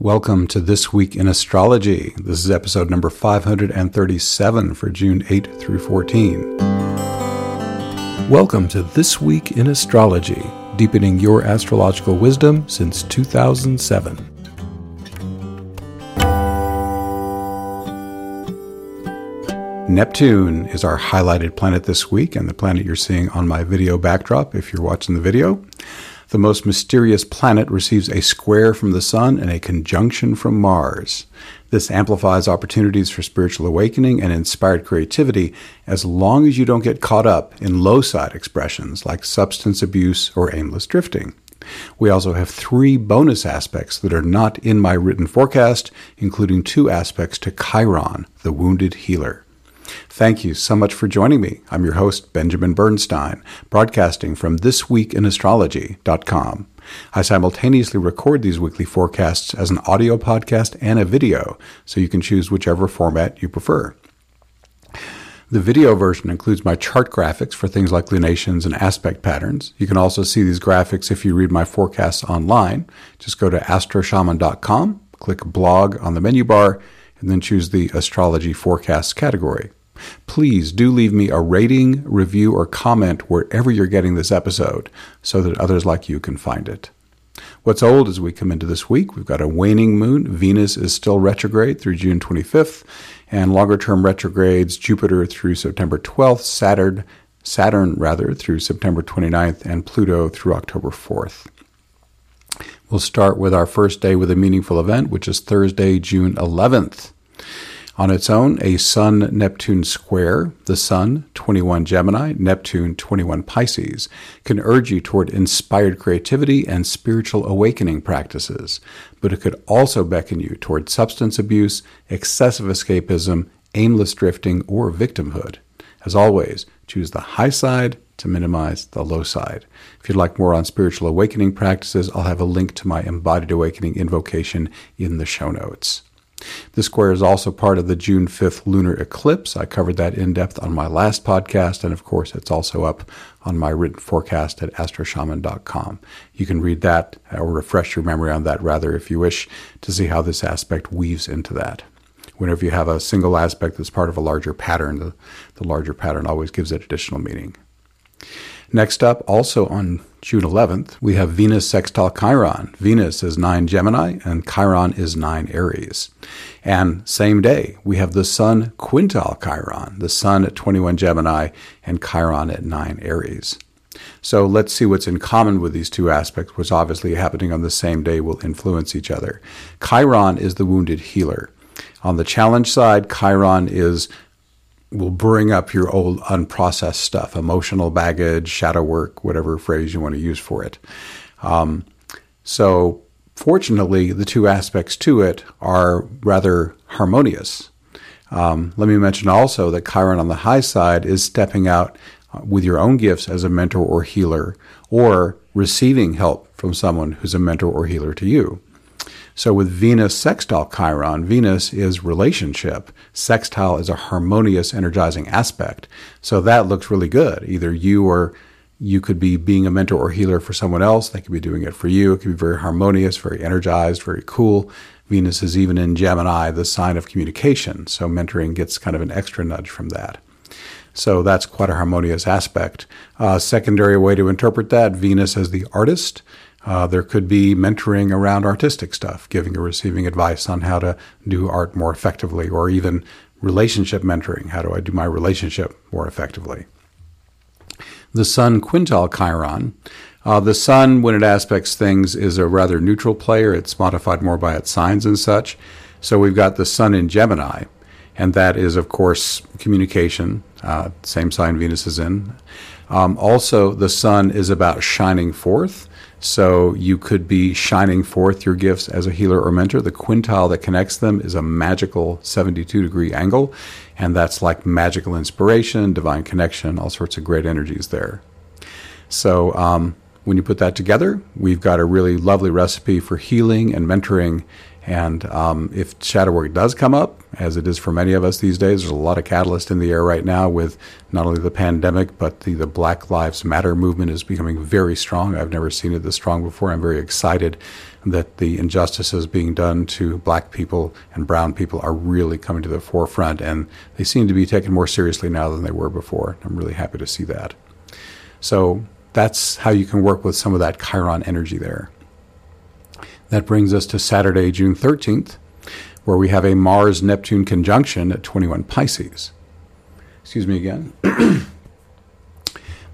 Welcome to This Week in Astrology. This is episode number 537 for June 8 through 14. Welcome to This Week in Astrology, deepening your astrological wisdom since 2007. Neptune is our highlighted planet this week, and the planet you're seeing on my video backdrop if you're watching the video. The most mysterious planet receives a square from the Sun and a conjunction from Mars. This amplifies opportunities for spiritual awakening and inspired creativity as long as you don't get caught up in low side expressions like substance abuse or aimless drifting. We also have three bonus aspects that are not in my written forecast, including two aspects to Chiron, the wounded healer. Thank you so much for joining me. I'm your host, Benjamin Bernstein, broadcasting from thisweekinastrology.com. I simultaneously record these weekly forecasts as an audio podcast and a video, so you can choose whichever format you prefer. The video version includes my chart graphics for things like lunations and aspect patterns. You can also see these graphics if you read my forecasts online. Just go to astroshaman.com, click blog on the menu bar, and then choose the astrology forecasts category. Please do leave me a rating, review, or comment wherever you're getting this episode so that others like you can find it. What's old as we come into this week? We've got a waning moon. Venus is still retrograde through June 25th, and longer term retrogrades Jupiter through September 12th, Saturn, Saturn rather through September 29th, and Pluto through October 4th. We'll start with our first day with a meaningful event, which is Thursday, June 11th. On its own, a Sun Neptune square, the Sun 21 Gemini, Neptune 21 Pisces, can urge you toward inspired creativity and spiritual awakening practices, but it could also beckon you toward substance abuse, excessive escapism, aimless drifting, or victimhood. As always, choose the high side to minimize the low side. If you'd like more on spiritual awakening practices, I'll have a link to my embodied awakening invocation in the show notes. The square is also part of the June 5th lunar eclipse. I covered that in depth on my last podcast, and of course, it's also up on my written forecast at astroshaman.com. You can read that uh, or refresh your memory on that rather if you wish to see how this aspect weaves into that. Whenever you have a single aspect that's part of a larger pattern, the, the larger pattern always gives it additional meaning. Next up, also on June 11th, we have Venus sextile Chiron. Venus is 9 Gemini and Chiron is 9 Aries. And same day, we have the Sun quintile Chiron, the Sun at 21 Gemini and Chiron at 9 Aries. So let's see what's in common with these two aspects, which obviously happening on the same day will influence each other. Chiron is the wounded healer. On the challenge side, Chiron is will bring up your old unprocessed stuff, emotional baggage, shadow work, whatever phrase you want to use for it. Um, so, fortunately, the two aspects to it are rather harmonious. Um, let me mention also that Chiron on the high side is stepping out with your own gifts as a mentor or healer, or receiving help from someone who's a mentor or healer to you. So with Venus sextile Chiron, Venus is relationship. Sextile is a harmonious, energizing aspect. So that looks really good. Either you or you could be being a mentor or healer for someone else. They could be doing it for you. It could be very harmonious, very energized, very cool. Venus is even in Gemini, the sign of communication. So mentoring gets kind of an extra nudge from that. So that's quite a harmonious aspect. Uh, secondary way to interpret that Venus as the artist. Uh, there could be mentoring around artistic stuff, giving or receiving advice on how to do art more effectively, or even relationship mentoring. How do I do my relationship more effectively? The Sun quintile Chiron. Uh, the Sun, when it aspects things, is a rather neutral player. It's modified more by its signs and such. So we've got the Sun in Gemini, and that is, of course, communication. Uh, same sign Venus is in. Um, also, the Sun is about shining forth. So you could be shining forth your gifts as a healer or mentor. The quintile that connects them is a magical 72 degree angle, and that's like magical inspiration, divine connection, all sorts of great energies there. So um, when you put that together, we've got a really lovely recipe for healing and mentoring and um, if shadow work does come up, as it is for many of us these days, there's a lot of catalyst in the air right now with not only the pandemic, but the, the Black Lives Matter movement is becoming very strong. I've never seen it this strong before. I'm very excited that the injustices being done to black people and brown people are really coming to the forefront, and they seem to be taken more seriously now than they were before. I'm really happy to see that. So that's how you can work with some of that Chiron energy there. That brings us to Saturday, June 13th, where we have a Mars Neptune conjunction at 21 Pisces. Excuse me again.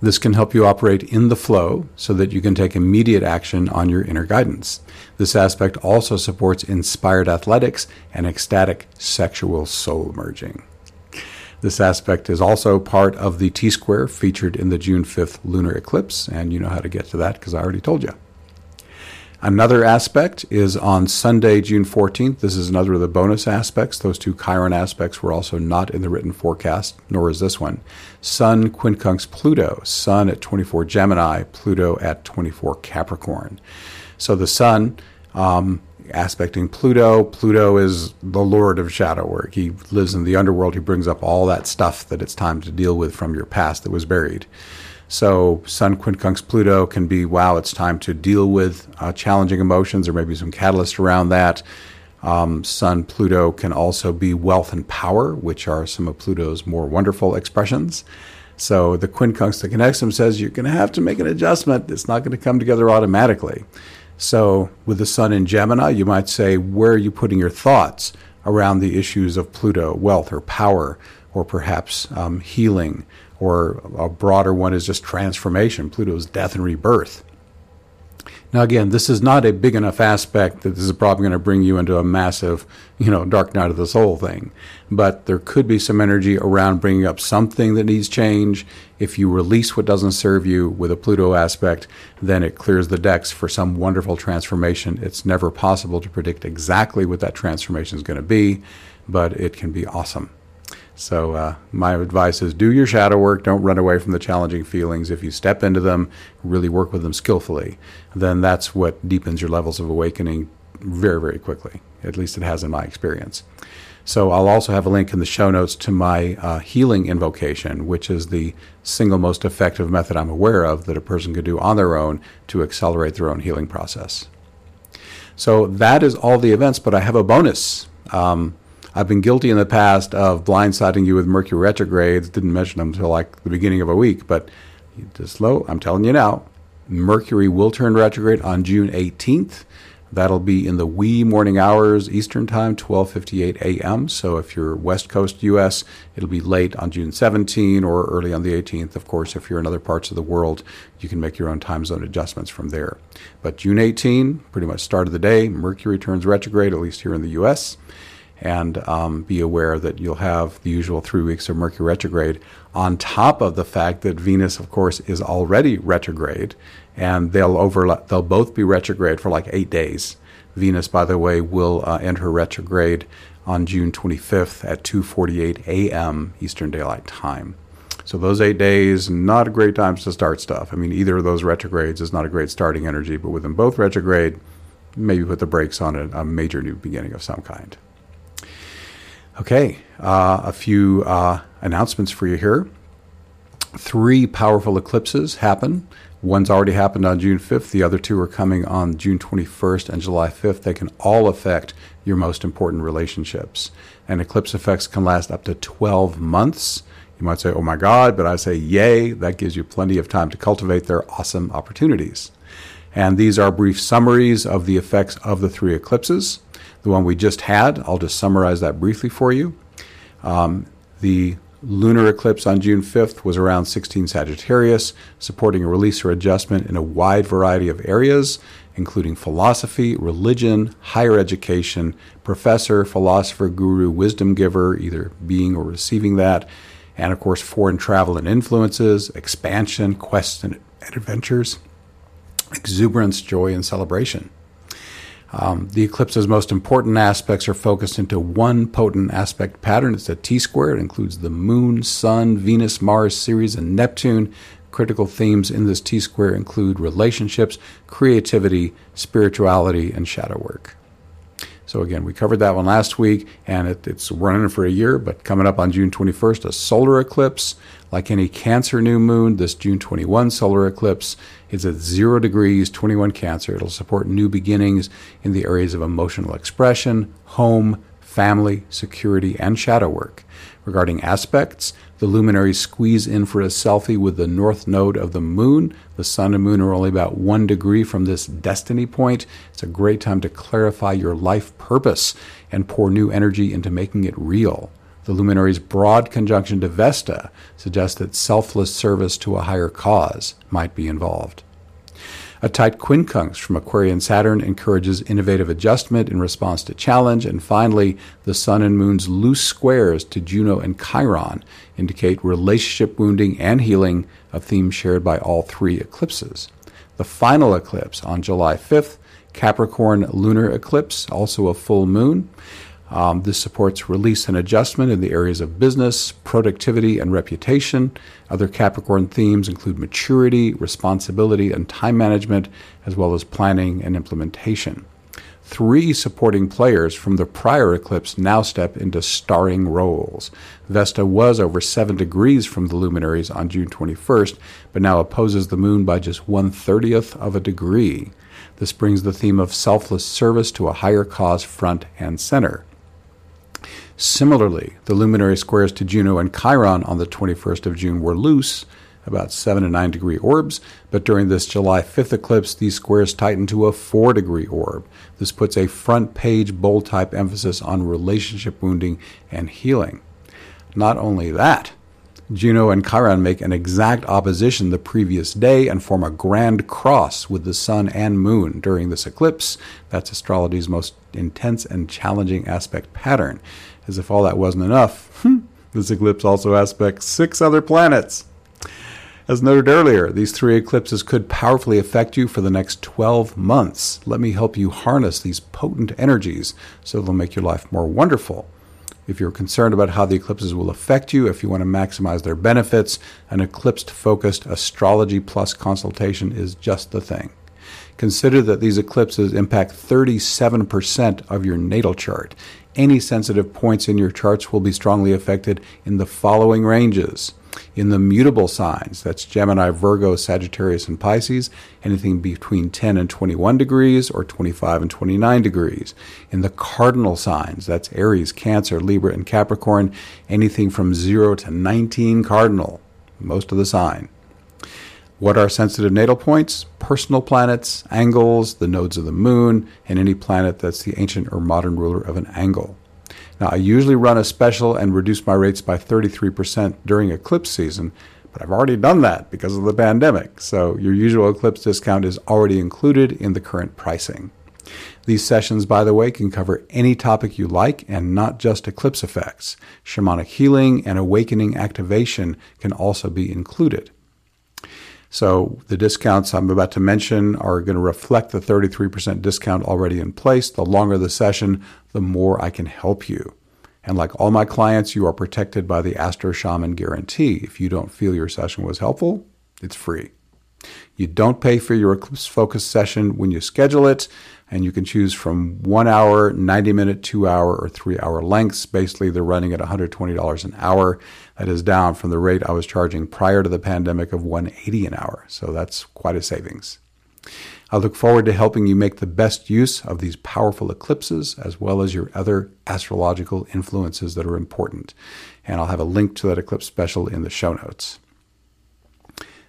This can help you operate in the flow so that you can take immediate action on your inner guidance. This aspect also supports inspired athletics and ecstatic sexual soul merging. This aspect is also part of the T square featured in the June 5th lunar eclipse, and you know how to get to that because I already told you. Another aspect is on Sunday, June 14th. This is another of the bonus aspects. Those two Chiron aspects were also not in the written forecast, nor is this one. Sun quincunx Pluto, Sun at 24 Gemini, Pluto at 24 Capricorn. So the Sun um, aspecting Pluto. Pluto is the lord of shadow work. He lives in the underworld. He brings up all that stuff that it's time to deal with from your past that was buried. So Sun quincunx Pluto can be, wow, it's time to deal with uh, challenging emotions or maybe some catalyst around that. Um, Sun Pluto can also be wealth and power, which are some of Pluto's more wonderful expressions. So the quincunx that connects them says you're going to have to make an adjustment. It's not going to come together automatically. So with the Sun in Gemini, you might say, where are you putting your thoughts around the issues of Pluto, wealth or power, or perhaps um, healing or a broader one is just transformation. Pluto's death and rebirth. Now, again, this is not a big enough aspect that this is probably going to bring you into a massive, you know, dark night of the soul thing. But there could be some energy around bringing up something that needs change. If you release what doesn't serve you with a Pluto aspect, then it clears the decks for some wonderful transformation. It's never possible to predict exactly what that transformation is going to be, but it can be awesome. So, uh, my advice is do your shadow work. Don't run away from the challenging feelings. If you step into them, really work with them skillfully, then that's what deepens your levels of awakening very, very quickly. At least it has in my experience. So, I'll also have a link in the show notes to my uh, healing invocation, which is the single most effective method I'm aware of that a person could do on their own to accelerate their own healing process. So, that is all the events, but I have a bonus. Um, I've been guilty in the past of blindsiding you with Mercury retrogrades. Didn't mention them until like the beginning of a week, but just slow. I'm telling you now, Mercury will turn retrograde on June 18th. That'll be in the wee morning hours Eastern Time, 12:58 a.m. So if you're West Coast U.S., it'll be late on June 17 or early on the 18th. Of course, if you're in other parts of the world, you can make your own time zone adjustments from there. But June 18, pretty much start of the day, Mercury turns retrograde, at least here in the U.S and um, be aware that you'll have the usual three weeks of Mercury retrograde, on top of the fact that Venus, of course, is already retrograde, and they'll overlap. They'll both be retrograde for like eight days. Venus, by the way, will uh, enter retrograde on June 25th at 2:48 a.m. Eastern Daylight Time. So those eight days, not a great times to start stuff. I mean, either of those retrogrades is not a great starting energy, but with them both retrograde, maybe put the brakes on a major new beginning of some kind. Okay, uh, a few uh, announcements for you here. Three powerful eclipses happen. One's already happened on June 5th, the other two are coming on June 21st and July 5th. They can all affect your most important relationships. And eclipse effects can last up to 12 months. You might say, oh my God, but I say, yay, that gives you plenty of time to cultivate their awesome opportunities. And these are brief summaries of the effects of the three eclipses. The one we just had, I'll just summarize that briefly for you. Um, the lunar eclipse on June 5th was around 16 Sagittarius, supporting a release or adjustment in a wide variety of areas, including philosophy, religion, higher education, professor, philosopher, guru, wisdom giver, either being or receiving that, and of course, foreign travel and influences, expansion, quests, and adventures, exuberance, joy, and celebration. Um, the eclipse's most important aspects are focused into one potent aspect pattern. It's a T square. It includes the Moon, Sun, Venus, Mars, Ceres, and Neptune. Critical themes in this T square include relationships, creativity, spirituality, and shadow work. So again, we covered that one last week, and it, it's running for a year. But coming up on June 21st, a solar eclipse. Like any Cancer new moon, this June 21 solar eclipse is at zero degrees, 21 Cancer. It'll support new beginnings in the areas of emotional expression, home, family, security, and shadow work. Regarding aspects, the luminaries squeeze in for a selfie with the north node of the moon. The sun and moon are only about one degree from this destiny point. It's a great time to clarify your life purpose and pour new energy into making it real. The luminary's broad conjunction to Vesta suggests that selfless service to a higher cause might be involved. A tight quincunx from Aquarian Saturn encourages innovative adjustment in response to challenge. And finally, the Sun and Moon's loose squares to Juno and Chiron indicate relationship wounding and healing, a theme shared by all three eclipses. The final eclipse on July 5th, Capricorn lunar eclipse, also a full moon. Um, this supports release and adjustment in the areas of business, productivity, and reputation. Other Capricorn themes include maturity, responsibility, and time management, as well as planning and implementation. Three supporting players from the prior eclipse now step into starring roles. Vesta was over 7 degrees from the luminaries on June 21st, but now opposes the moon by just one thirtieth of a degree. This brings the theme of selfless service to a higher cause front and center. Similarly, the luminary squares to Juno and Chiron on the 21st of June were loose, about 7 and 9 degree orbs, but during this July 5th eclipse, these squares tighten to a 4 degree orb. This puts a front page bold type emphasis on relationship wounding and healing. Not only that, Juno and Chiron make an exact opposition the previous day and form a grand cross with the sun and moon during this eclipse. That's astrology's most intense and challenging aspect pattern. As if all that wasn't enough, hmm, this eclipse also aspects six other planets. As noted earlier, these three eclipses could powerfully affect you for the next 12 months. Let me help you harness these potent energies so they'll make your life more wonderful. If you're concerned about how the eclipses will affect you, if you want to maximize their benefits, an eclipse focused astrology plus consultation is just the thing. Consider that these eclipses impact 37% of your natal chart. Any sensitive points in your charts will be strongly affected in the following ranges in the mutable signs, that's Gemini, Virgo, Sagittarius, and Pisces, anything between 10 and 21 degrees or 25 and 29 degrees. In the cardinal signs, that's Aries, Cancer, Libra, and Capricorn, anything from 0 to 19 cardinal, most of the sign. What are sensitive natal points? Personal planets, angles, the nodes of the moon, and any planet that's the ancient or modern ruler of an angle. Now, I usually run a special and reduce my rates by 33% during eclipse season, but I've already done that because of the pandemic. So your usual eclipse discount is already included in the current pricing. These sessions, by the way, can cover any topic you like and not just eclipse effects. Shamanic healing and awakening activation can also be included. So the discounts I'm about to mention are going to reflect the 33% discount already in place. The longer the session, the more I can help you. And like all my clients, you are protected by the Astro Shaman guarantee. If you don't feel your session was helpful, it's free. You don't pay for your Eclipse Focus session when you schedule it, and you can choose from one hour, 90 minute, two hour, or three hour lengths. Basically, they're running at $120 an hour. That is down from the rate I was charging prior to the pandemic of 180 an hour. So that's quite a savings. I look forward to helping you make the best use of these powerful eclipses as well as your other astrological influences that are important. And I'll have a link to that eclipse special in the show notes.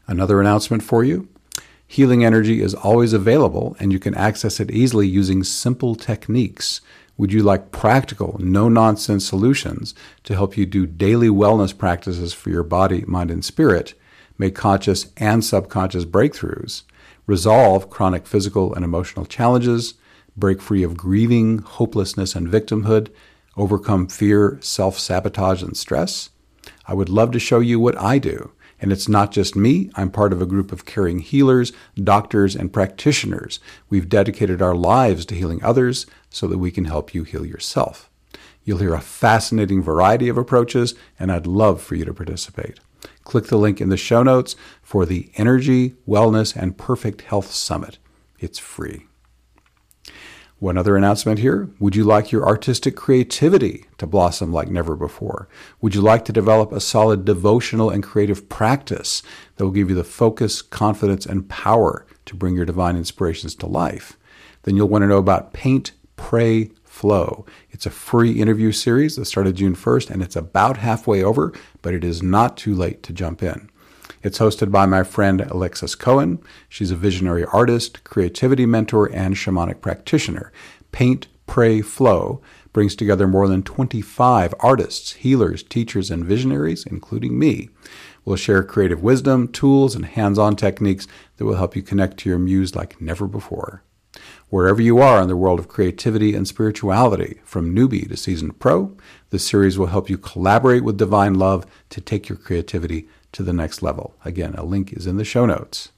Another announcement for you healing energy is always available and you can access it easily using simple techniques. Would you like practical, no nonsense solutions to help you do daily wellness practices for your body, mind, and spirit, make conscious and subconscious breakthroughs, resolve chronic physical and emotional challenges, break free of grieving, hopelessness, and victimhood, overcome fear, self sabotage, and stress? I would love to show you what I do. And it's not just me. I'm part of a group of caring healers, doctors, and practitioners. We've dedicated our lives to healing others so that we can help you heal yourself. You'll hear a fascinating variety of approaches, and I'd love for you to participate. Click the link in the show notes for the Energy, Wellness, and Perfect Health Summit. It's free. One other announcement here. Would you like your artistic creativity to blossom like never before? Would you like to develop a solid devotional and creative practice that will give you the focus, confidence, and power to bring your divine inspirations to life? Then you'll want to know about Paint, Pray, Flow. It's a free interview series that started June 1st and it's about halfway over, but it is not too late to jump in. It's hosted by my friend Alexis Cohen. She's a visionary artist, creativity mentor, and shamanic practitioner. Paint, Pray, Flow brings together more than 25 artists, healers, teachers, and visionaries, including me. We'll share creative wisdom, tools, and hands on techniques that will help you connect to your muse like never before. Wherever you are in the world of creativity and spirituality, from newbie to seasoned pro, this series will help you collaborate with divine love to take your creativity to the next level. Again, a link is in the show notes.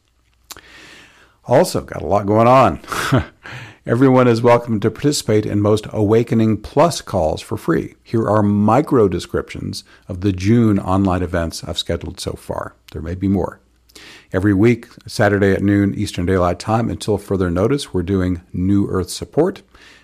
Also, got a lot going on. Everyone is welcome to participate in most Awakening Plus calls for free. Here are micro descriptions of the June online events I've scheduled so far. There may be more. Every week, Saturday at noon Eastern Daylight Time, until further notice, we're doing New Earth support.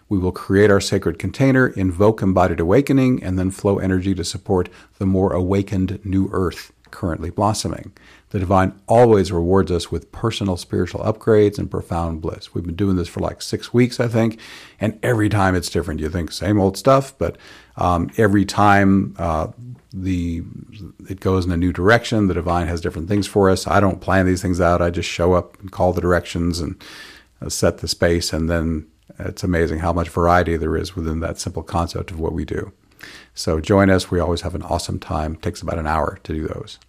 We will create our sacred container, invoke embodied awakening, and then flow energy to support the more awakened New Earth currently blossoming. The divine always rewards us with personal spiritual upgrades and profound bliss. We've been doing this for like six weeks, I think, and every time it's different. You think same old stuff, but um, every time uh, the it goes in a new direction. The divine has different things for us. I don't plan these things out. I just show up and call the directions and uh, set the space, and then it's amazing how much variety there is within that simple concept of what we do. So join us. We always have an awesome time. It takes about an hour to do those.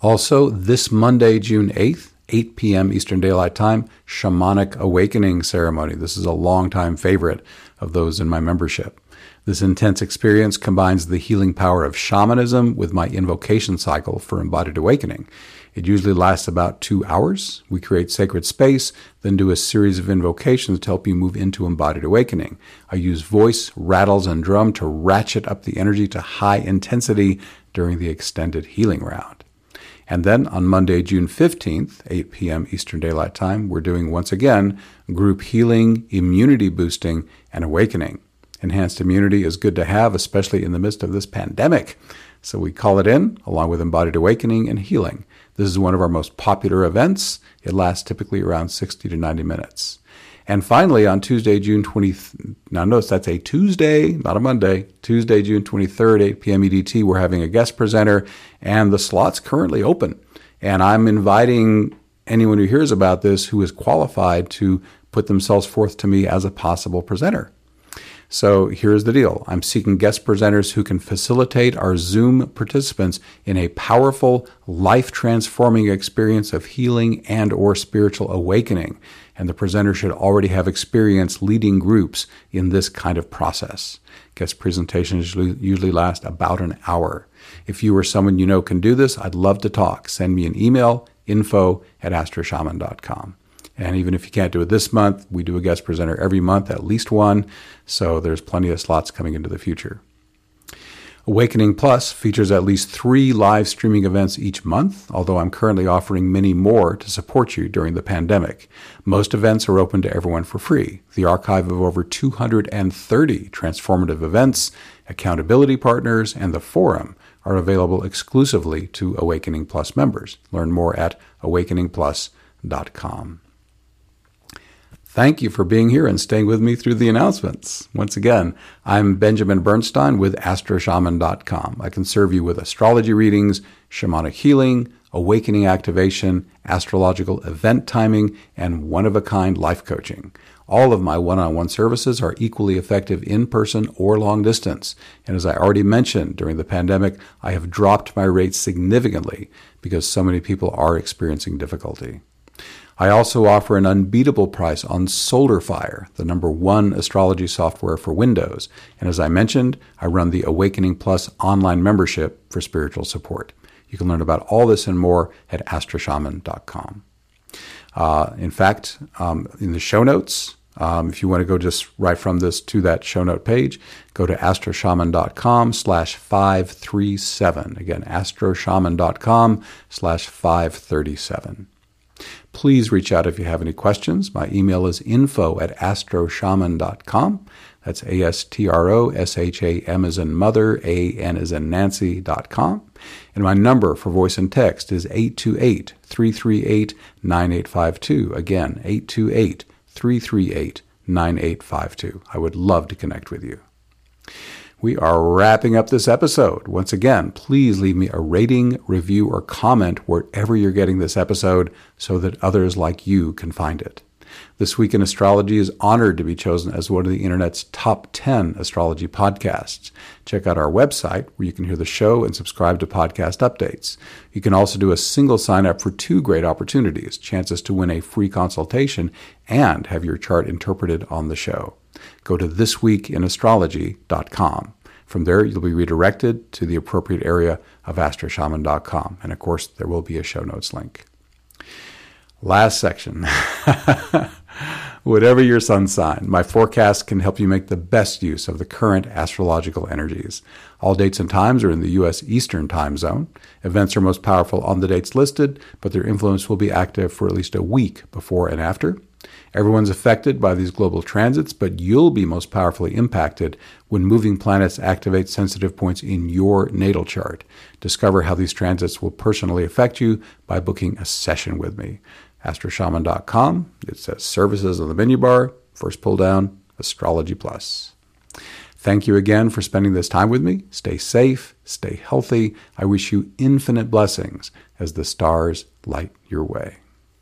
Also, this Monday, June 8th, 8 p.m. Eastern Daylight Time, Shamanic Awakening Ceremony. This is a longtime favorite of those in my membership. This intense experience combines the healing power of shamanism with my invocation cycle for embodied awakening. It usually lasts about two hours. We create sacred space, then do a series of invocations to help you move into embodied awakening. I use voice, rattles, and drum to ratchet up the energy to high intensity during the extended healing round. And then on Monday, June 15th, 8 p.m. Eastern Daylight Time, we're doing once again group healing, immunity boosting, and awakening. Enhanced immunity is good to have, especially in the midst of this pandemic. So we call it in along with embodied awakening and healing. This is one of our most popular events. It lasts typically around 60 to 90 minutes. And finally, on Tuesday, June 20th, now notice that's a Tuesday, not a Monday, Tuesday, June 23rd, 8 p.m. EDT, we're having a guest presenter, and the slot's currently open. And I'm inviting anyone who hears about this who is qualified to put themselves forth to me as a possible presenter. So here's the deal. I'm seeking guest presenters who can facilitate our Zoom participants in a powerful, life-transforming experience of healing and or spiritual awakening. And the presenter should already have experience leading groups in this kind of process. Guest presentations usually last about an hour. If you or someone you know can do this, I'd love to talk. Send me an email, info at astroshaman.com. And even if you can't do it this month, we do a guest presenter every month, at least one. So there's plenty of slots coming into the future. Awakening Plus features at least three live streaming events each month, although I'm currently offering many more to support you during the pandemic. Most events are open to everyone for free. The archive of over 230 transformative events, accountability partners, and the forum are available exclusively to Awakening Plus members. Learn more at awakeningplus.com. Thank you for being here and staying with me through the announcements. Once again, I'm Benjamin Bernstein with AstroShaman.com. I can serve you with astrology readings, shamanic healing, awakening activation, astrological event timing, and one of a kind life coaching. All of my one on one services are equally effective in person or long distance. And as I already mentioned, during the pandemic, I have dropped my rates significantly because so many people are experiencing difficulty. I also offer an unbeatable price on SolarFire, the number one astrology software for Windows. And as I mentioned, I run the Awakening Plus online membership for spiritual support. You can learn about all this and more at astroshaman.com. Uh, in fact, um, in the show notes, um, if you want to go just right from this to that show note page, go to astroshaman.com slash 537. Again, astroshaman.com slash 537. Please reach out if you have any questions. My email is info at astroshaman.com. That's A S T R O S H A M as in mother, A N as in Nancy.com. And my number for voice and text is 828 338 9852. Again, 828 338 9852. I would love to connect with you. We are wrapping up this episode. Once again, please leave me a rating, review, or comment wherever you're getting this episode so that others like you can find it. This Week in Astrology is honored to be chosen as one of the internet's top 10 astrology podcasts. Check out our website where you can hear the show and subscribe to podcast updates. You can also do a single sign up for two great opportunities chances to win a free consultation and have your chart interpreted on the show. Go to thisweekinastrology.com. From there, you'll be redirected to the appropriate area of astroshaman.com. And of course, there will be a show notes link. Last section. Whatever your sun sign, my forecast can help you make the best use of the current astrological energies. All dates and times are in the U.S. Eastern Time Zone. Events are most powerful on the dates listed, but their influence will be active for at least a week before and after. Everyone's affected by these global transits, but you'll be most powerfully impacted when moving planets activate sensitive points in your natal chart. Discover how these transits will personally affect you by booking a session with me astroshaman.com. It says services on the menu bar. First pull down, Astrology Plus. Thank you again for spending this time with me. Stay safe, stay healthy. I wish you infinite blessings as the stars light your way.